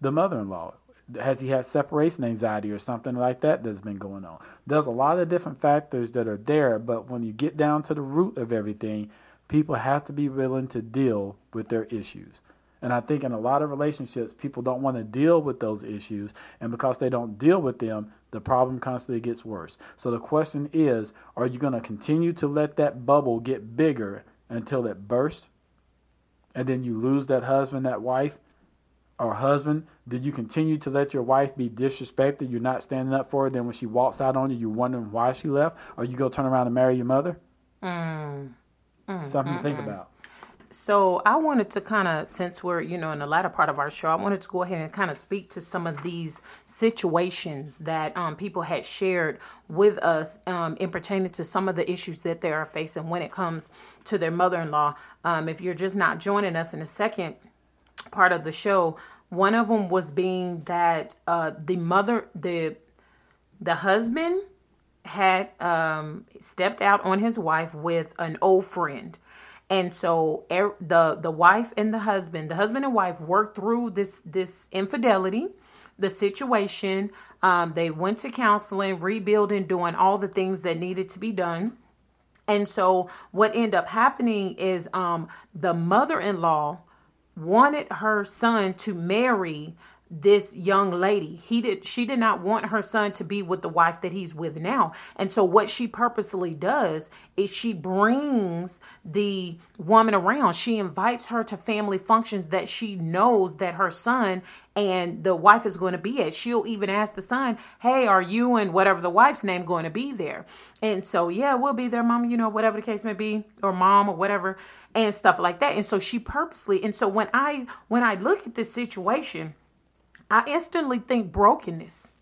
the mother-in-law? Has he had separation anxiety or something like that that's been going on? There's a lot of different factors that are there, but when you get down to the root of everything, people have to be willing to deal with their issues. And I think in a lot of relationships, people don't want to deal with those issues. And because they don't deal with them, the problem constantly gets worse. So the question is are you going to continue to let that bubble get bigger until it bursts? And then you lose that husband, that wife, or husband? Do you continue to let your wife be disrespected? You're not standing up for her. Then when she walks out on you, you're wondering why she left? Or you go turn around and marry your mother? Mm. Mm, Something mm, to think about. So I wanted to kind of, since we're you know in the latter part of our show, I wanted to go ahead and kind of speak to some of these situations that um, people had shared with us um, in pertaining to some of the issues that they are facing when it comes to their mother-in-law. Um, if you're just not joining us in the second part of the show, one of them was being that uh, the mother, the the husband had um, stepped out on his wife with an old friend. And so er, the the wife and the husband the husband and wife worked through this this infidelity the situation. Um, they went to counseling rebuilding doing all the things that needed to be done. And so what ended up happening is um, the mother-in-law wanted her son to marry this young lady. He did she did not want her son to be with the wife that he's with now. And so what she purposely does is she brings the woman around. She invites her to family functions that she knows that her son and the wife is going to be at. She'll even ask the son, "Hey, are you and whatever the wife's name going to be there?" And so, yeah, we'll be there, mom, you know, whatever the case may be, or mom or whatever, and stuff like that. And so she purposely and so when I when I look at this situation, I instantly think brokenness.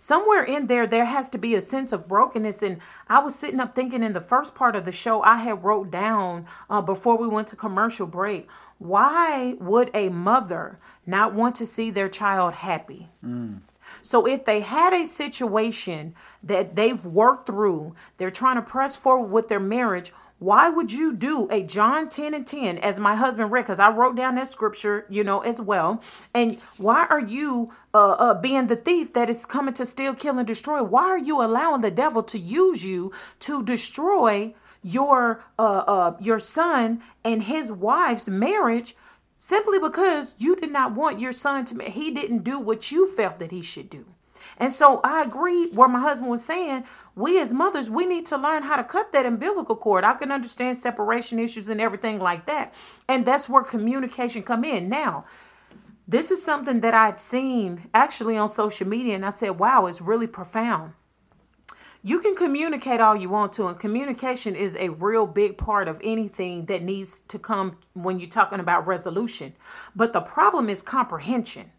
Somewhere in there, there has to be a sense of brokenness. And I was sitting up thinking in the first part of the show, I had wrote down uh, before we went to commercial break, why would a mother not want to see their child happy? Mm. So if they had a situation that they've worked through, they're trying to press forward with their marriage, why would you do a John 10 and 10 as my husband read? Because I wrote down that scripture, you know, as well. And why are you uh, uh, being the thief that is coming to steal, kill, and destroy? Why are you allowing the devil to use you to destroy your uh, uh, your son and his wife's marriage? Simply because you did not want your son to, he didn't do what you felt that he should do. And so I agree where my husband was saying, we as mothers, we need to learn how to cut that umbilical cord. I can understand separation issues and everything like that. And that's where communication come in. Now, this is something that I'd seen actually on social media and I said, wow, it's really profound. You can communicate all you want to, and communication is a real big part of anything that needs to come when you're talking about resolution. But the problem is comprehension.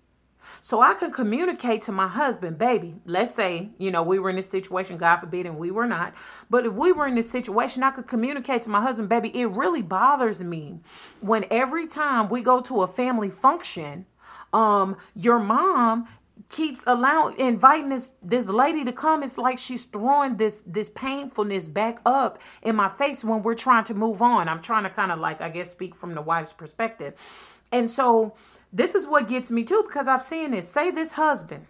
So I can communicate to my husband, baby, let's say, you know, we were in this situation, God forbid, and we were not. But if we were in this situation, I could communicate to my husband, baby, it really bothers me when every time we go to a family function, um, your mom keeps allowing inviting this this lady to come it's like she's throwing this this painfulness back up in my face when we're trying to move on i'm trying to kind of like i guess speak from the wife's perspective and so this is what gets me too because I've seen this. Say this husband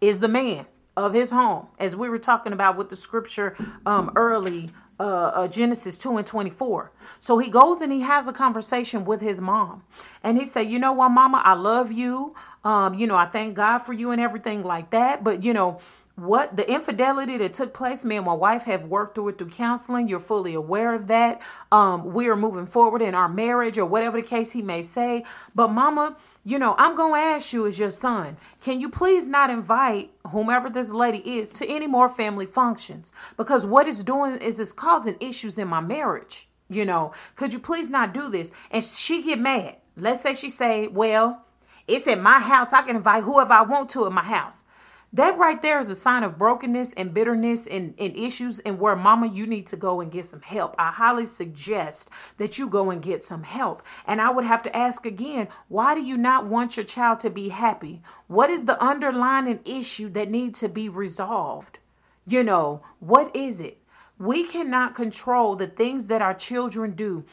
is the man of his home, as we were talking about with the scripture um, early, uh, uh, Genesis 2 and 24. So he goes and he has a conversation with his mom. And he said, You know what, mama, I love you. Um, you know, I thank God for you and everything like that. But, you know, what the infidelity that took place me and my wife have worked through it through counseling. You're fully aware of that. Um, we are moving forward in our marriage or whatever the case he may say. But mama you know i'm to ask you as your son can you please not invite whomever this lady is to any more family functions? Because what it's doing is it's causing issues in my marriage you know. Could you please not do this? And she get mad. Let's say she say well it's at my house. I can invite whoever i want to at my house that right there is a sign of brokenness and bitterness and, and issues and where mama you need to go and get some help. I highly suggest that you go and get some help. And i would have to ask again why do you not want your child to be happy? What is the underlying issue that needs to be resolved? You know what is it? We cannot control the things that our children do.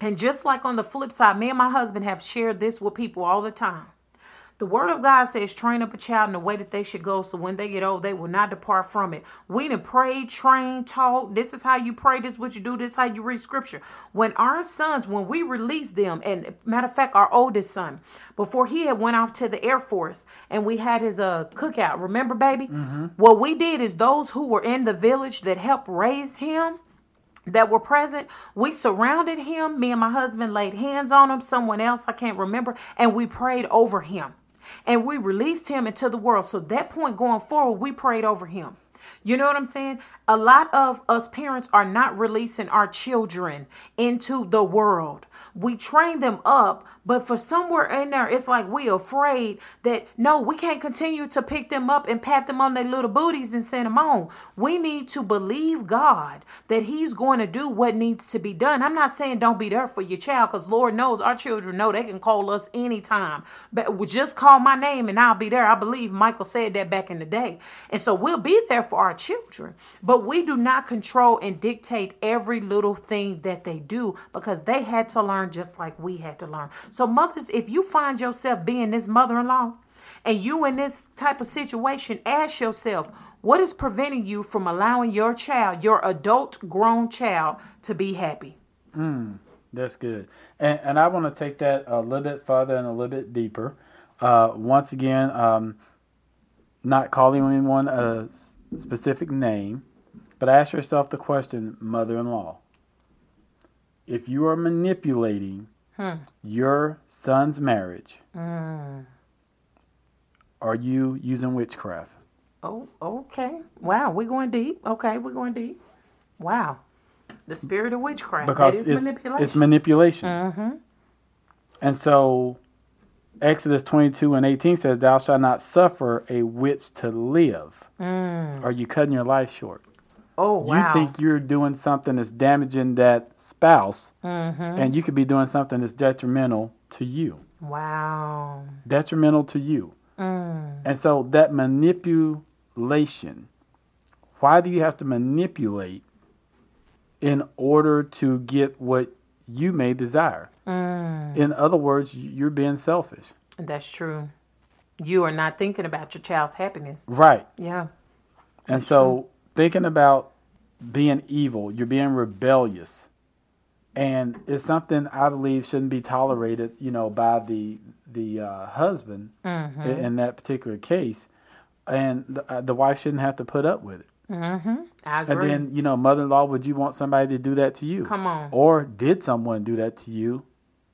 And just like on the flip side me and my husband have shared this with people all the time the word of God says, train up a child in the way that they should go, so when they get old, they will not depart from it. We done prayed, trained, taught. This is how you pray, this is what you do, this is how you read scripture. When our sons, when we released them, and matter of fact, our oldest son, before he had went off to the Air Force and we had his uh cookout, remember, baby? Mm-hmm. What we did is those who were in the village that helped raise him that were present. We surrounded him. Me and my husband laid hands on him, someone else, I can't remember, and we prayed over him and we released him into the world. So that point going forward, we prayed over him. You know what I'm saying? A lot of us parents are not releasing our children into the world. We train them up, but for somewhere in there, it's like we afraid that no, we can't continue to pick them up and pat them on their little booties and send them on. We need to believe God that He's going to do what needs to be done. I'm not saying don't be there for your child, because Lord knows our children know they can call us anytime. But just call my name and I'll be there. I believe Michael said that back in the day. And so we'll be there for our children. But we do not control and dictate every little thing that they do because they had to learn just like we had to learn. So, mothers, if you find yourself being this mother in law and you in this type of situation, ask yourself, what is preventing you from allowing your child, your adult grown child, to be happy? Mm, that's good. And, and I want to take that a little bit further and a little bit deeper. Uh, once again, um, not calling anyone a specific name, but ask yourself the question, mother in law. If you are manipulating hmm. your son's marriage, mm. are you using witchcraft? Oh, okay. Wow, we're going deep. Okay, we're going deep. Wow. The spirit of witchcraft. Because that is it's, manipulation. It's manipulation. Mm-hmm. And so Exodus 22 and 18 says, Thou shalt not suffer a witch to live. Mm. Are you cutting your life short? Oh, wow. You think you're doing something that's damaging that spouse, mm-hmm. and you could be doing something that's detrimental to you. Wow. Detrimental to you. Mm. And so that manipulation, why do you have to manipulate in order to get what you may desire? Mm. In other words, you're being selfish. That's true. You are not thinking about your child's happiness. Right. Yeah. And so true. Thinking about being evil, you're being rebellious. And it's something I believe shouldn't be tolerated, you know, by the the uh, husband mm-hmm. in, in, that particular case, and the, uh, the, wife shouldn't have to put up with it. Mm-hmm. I agree. And then, you know, mother-in-law, would you want somebody to do that to you? Come on. Or did someone do that to you?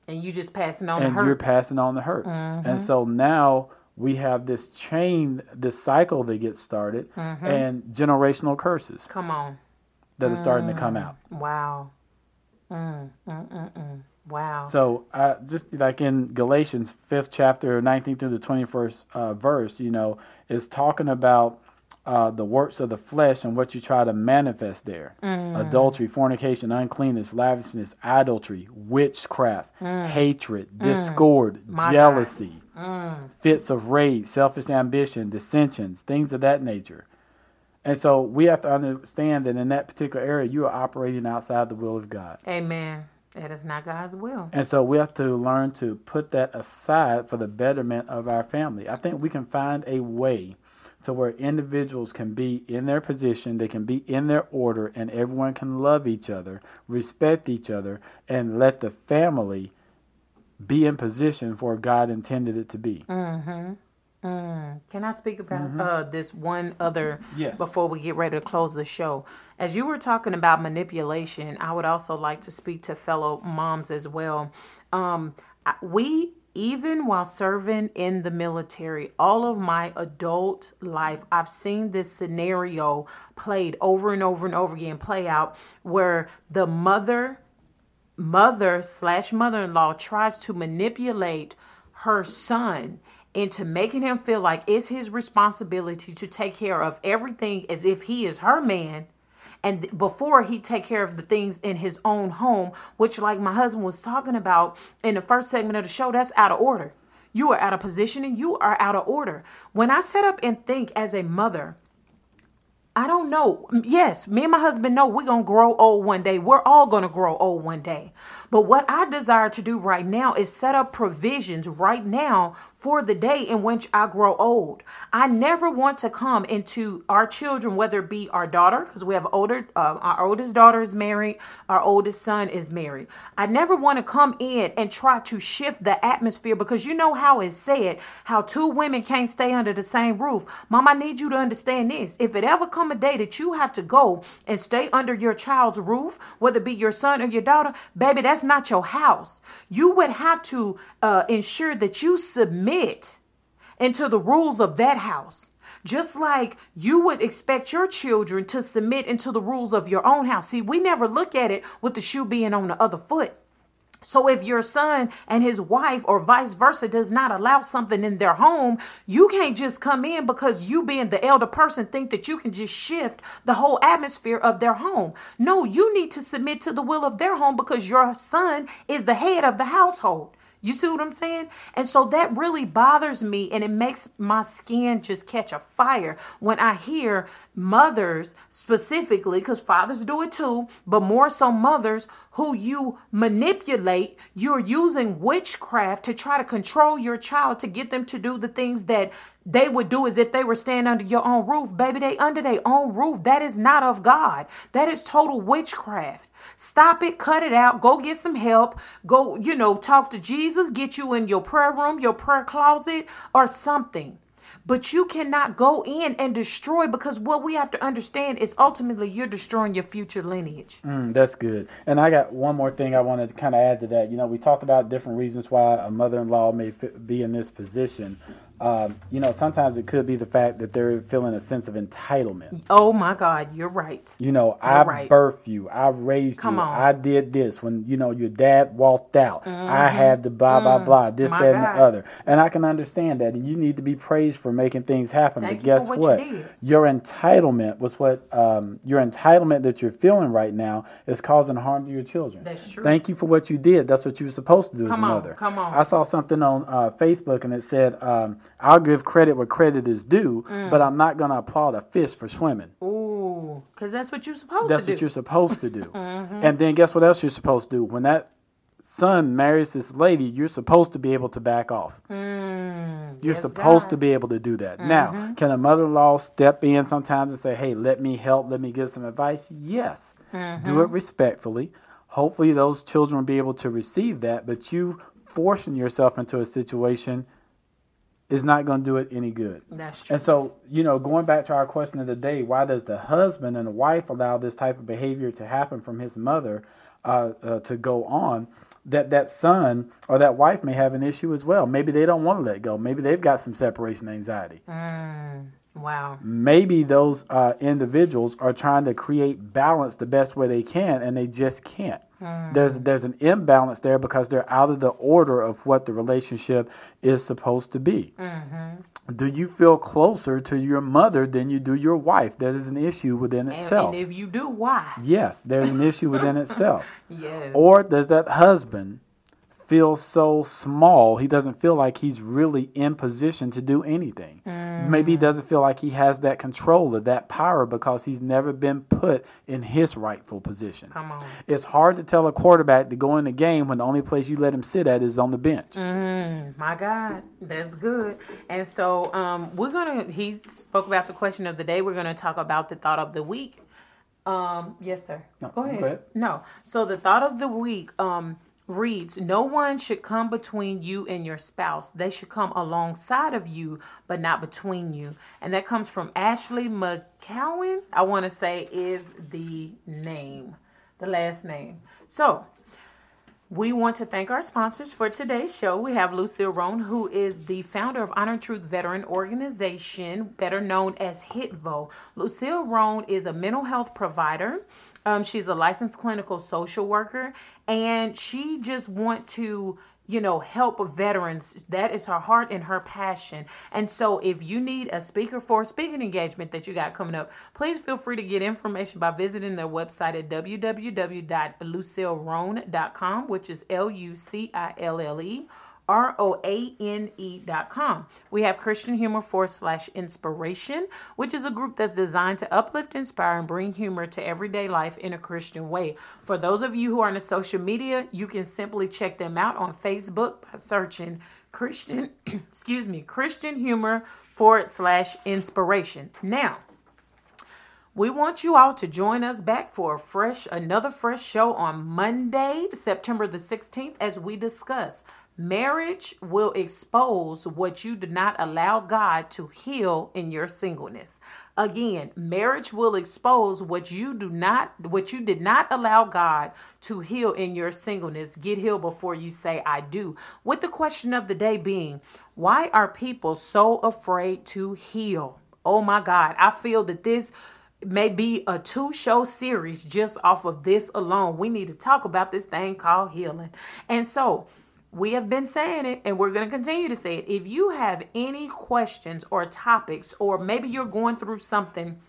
And you just passing on and the hurt. you're passing on the hurt. Mm-hmm. And so now we have this chain, this cycle that gets started, mm-hmm. and generational curses. Come on. That are starting to come out. Mm. Wow. Mm, mm, mm, mm, wow. So, uh, just like in Galatians, fifth chapter, 19th through the 21st uh, verse, you know, is talking about uh, the works of the flesh and what you try to manifest there mm. adultery, fornication, uncleanness, lasciviousness, idolatry, witchcraft, mm. hatred, mm. discord, My jealousy, mm. fits of rage, selfish ambition, dissensions, things of that nature. And so we have to understand that in that particular area, you are operating outside the will of God. Amen. That is not God's will. And so we have to learn to put that aside for the betterment of our family. I think we can find a way to where individuals can be in their position, they can be in their order, and everyone can love each other, respect each other, and let the family be in position for God intended it to be. Mm-hmm. Mm. Can I speak about uh, this one other Yes. before we get ready to close the show? As you were talking about manipulation, I would also like to speak to fellow moms as well. Um, we, even while serving in the military, all of my adult life, I've seen this scenario played over and over and over again play out where the mother mother slash mother-in-law tries to manipulate her son into making him feel like it's his responsibility to take care of everything as if he is her man and before he take care of the things in his own home which like my husband was talking about in the first segment of the show that's out of order you are out of position and you are out of order when i set up and think as a mother I don't know. Yes, me and my husband know we're going to grow old one day. We're all going to grow old one day. But what I desire to do right now is set up provisions right now for the day in which I grow old. I never want to come into our children, whether it be our daughter, because we have older, uh, our oldest daughter is married, our oldest son is married. I never want to come in and try to shift the atmosphere because you know how it's said, how two women can't stay under the same roof. Mom, I need you to understand this. If it ever come a day that you have to go and stay under your child's roof, whether it be your son or your daughter, baby, that's not your house. You would have to uh, ensure that you submit into the rules of that house. Just like you would expect your children to submit into the rules of your own house. See, we never look at it with the shoe being on the other foot. So if your son and his wife or vice versa does not allow something in their home, you can't just come in because you being the elder person think that you can just shift the whole atmosphere of their home. No, you need to submit to the will of their home because your son is the head of the household. You see what I'm saying? And so that really bothers me and it makes my skin just catch a fire when I hear mothers specifically, because fathers do it too, but more so mothers who you manipulate. You're using witchcraft to try to control your child to get them to do the things that they would do as if they were staying under your own roof. Baby, they under their own roof. That is not of God. That is total witchcraft. Stop it, cut it out, go get some help. Go, you know, talk to Jesus, get you in your prayer room, your prayer closet, or something. But you cannot go in and destroy because what we have to understand is ultimately you're destroying your future lineage. Mm, that's good. And I got one more thing I wanted to kind of add to that. You know, we talked about different reasons why a mother-in-law may fi- be in this position. Um, you know, sometimes it could be the fact that they're feeling a sense of entitlement. Oh my God, you're right. You know, You're I right. birthed you, I raised Come you, on. I did this. When you know your dad walked out, I had the blah blah blah, this, Mm-hmm. Mm. My that, and the other. And I can understand that, and you need to be praised for making things happen. Thank but you for guess what you what? did. Your entitlement was what um, your entitlement that you're feeling right now is causing harm to your children. That's true. Thank you for what you did. That's what you were supposed to do Come as a on, mother. come on. I saw something on uh, Facebook and it said, um, "I'll give credit where credit is due, Mm. but I'm not going to applaud a fish for swimming." Ooh, because that's what you're supposed That's to what you're supposed to do. Mm-hmm. And then guess what else you're supposed to do? When that son marries this lady, you're supposed to be able to back off. you're Mm, yes, supposed God. Mm-hmm. to be able to do that. Now, can a mother-in-law step in sometimes and say, "Hey, let me help, let me give some advice?" Yes. Mm-hmm. Do it respectfully. Hopefully those children will be able to receive that, but you forcing yourself into a situation is not going to do it any good. That's true. And so, you know, going back to our question of the day, why does the husband and the wife allow this type of behavior to happen from his mother uh, uh, to go on? That that son or that wife may have an issue as well. Maybe they don't want to let go. Maybe they've got some separation anxiety. Wow. Maybe those uh, individuals are trying to create balance the best way they can, and they just can't. There's there's an imbalance there because they're out of the order of what the relationship is supposed to be. Mm-hmm. Do you feel closer to your mother than you do your wife? That is an issue within And, itself. and if you do, why? yes, there's an issue within itself. Yes. Or does that husband feel so small he doesn't feel like he's really in position to do anything? Maybe he doesn't feel like he has that control or that power because he's never been put in his rightful position. Come on. It's hard to tell a quarterback to go in the game when the only place you let him sit at is on the bench. Mm. My God, that's good. And so um, we're gonna. He spoke about the question of the day. We're gonna talk about the thought of the week. Um, yes, sir. No, go, ahead. go ahead. No. So the thought of the week. Um, reads No one should come between you and your spouse. They should come alongside of you, but not between you. And that comes from Ashley McCowan, I want to say is the name, the last name. So, we want to thank our sponsors for today's show. We have Lucille Roane, who is the founder of Honor Truth Veteran Organization, better known as HITVO. Lucille Roane is a mental health provider. Um, she's a licensed clinical social worker, and she just want to you know, help veterans. That is her heart and her passion. And so, if you need a speaker for a speaking engagement that you got coming up, please feel free to get information by visiting their website at www.lucilleroane.com, which is L U C I L L E R O A N E dot com. We have Christian Humor forward slash inspiration, which is a group that's designed to uplift, inspire, and bring humor to everyday life in a Christian way. For those of you who are on social media, you can simply check them out on Facebook by searching Christian, excuse me, Christian Humor forward slash inspiration. Now, we want you all to join us back for a fresh another fresh show on Monday, September the 16th as we discuss Marriage will expose what you did not allow God to heal in your singleness. Again, marriage will expose what you do not what you did not allow God to heal in your singleness. Get healed before you say I do. With the question of the day being, why are people so afraid to heal? Oh my God, I feel that this may be a two show series just off of this alone. We need to talk about this thing called healing. And so, we have been saying it and we're going to continue to say it. If you have any questions or topics, or maybe you're going through something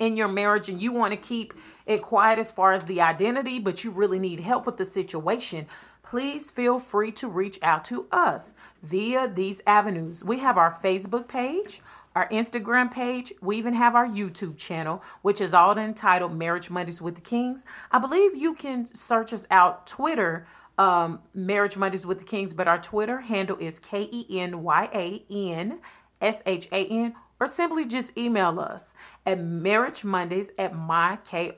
in your marriage and you want to keep it quiet as far as the identity, but you really need help with the situation, please feel free to reach out to us via these avenues. We have our Facebook page, our Instagram page. We even have our YouTube channel, which is all entitled Marriage Mondays with the Kings. I believe you can search us out Twitter um, Marriage Mondays with the Kings, but our Twitter handle is K E N Y A N S H A N, or simply just email us at marriagemondays at mykrgn.com.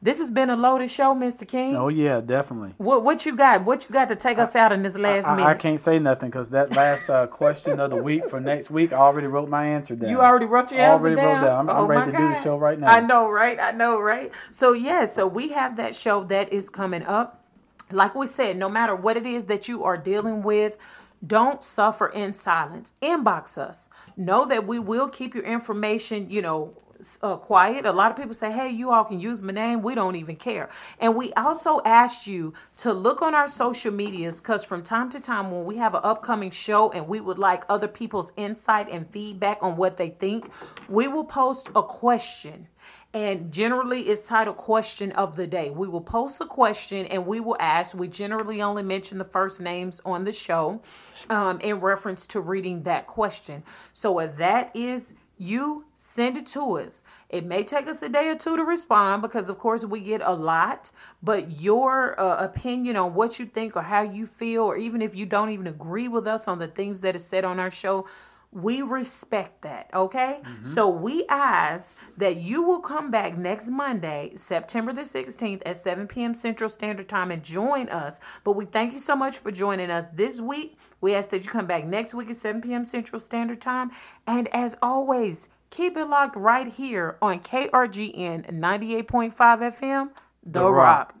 This has been a loaded show, Mr. King. Oh yeah, definitely. What what you got? What you got to take us out in this last I, I, minute? I can't say nothing because that last uh, question of the week for next week, I already wrote my answer down. You already wrote your answer down. already wrote down. I'm, oh I'm ready to do the show right now. I know, right? I know, right? So yeah, so we have that show that is coming up. Like we said, no matter what it is that you are dealing with, don't suffer in silence. Inbox us. Know that we will keep your information, you know, uh, quiet. A lot of people say, hey, you all can use my name. We don't even care. And we also asked you to look on our social medias because from time to time, when we have an upcoming show and we would like other people's insight and feedback on what they think, we will post a question and generally it's titled question of the day we will post a question and we will ask we generally only mention the first names on the show um, in reference to reading that question so if that is you send it to us it may take us a day or two to respond because of course we get a lot but your uh, opinion on what you think or how you feel or even if you don't even agree with us on the things that is said on our show we respect that, okay? Mm-hmm. So we ask that you will come back next Monday, September the 16th at 7 p.m. Central Standard Time and join us. But we thank you so much for joining us this week. We ask that you come back next week at 7 p.m. Central Standard Time. And as always, keep it locked right here on KRGN 98.5 FM, The, the Rock. Rock.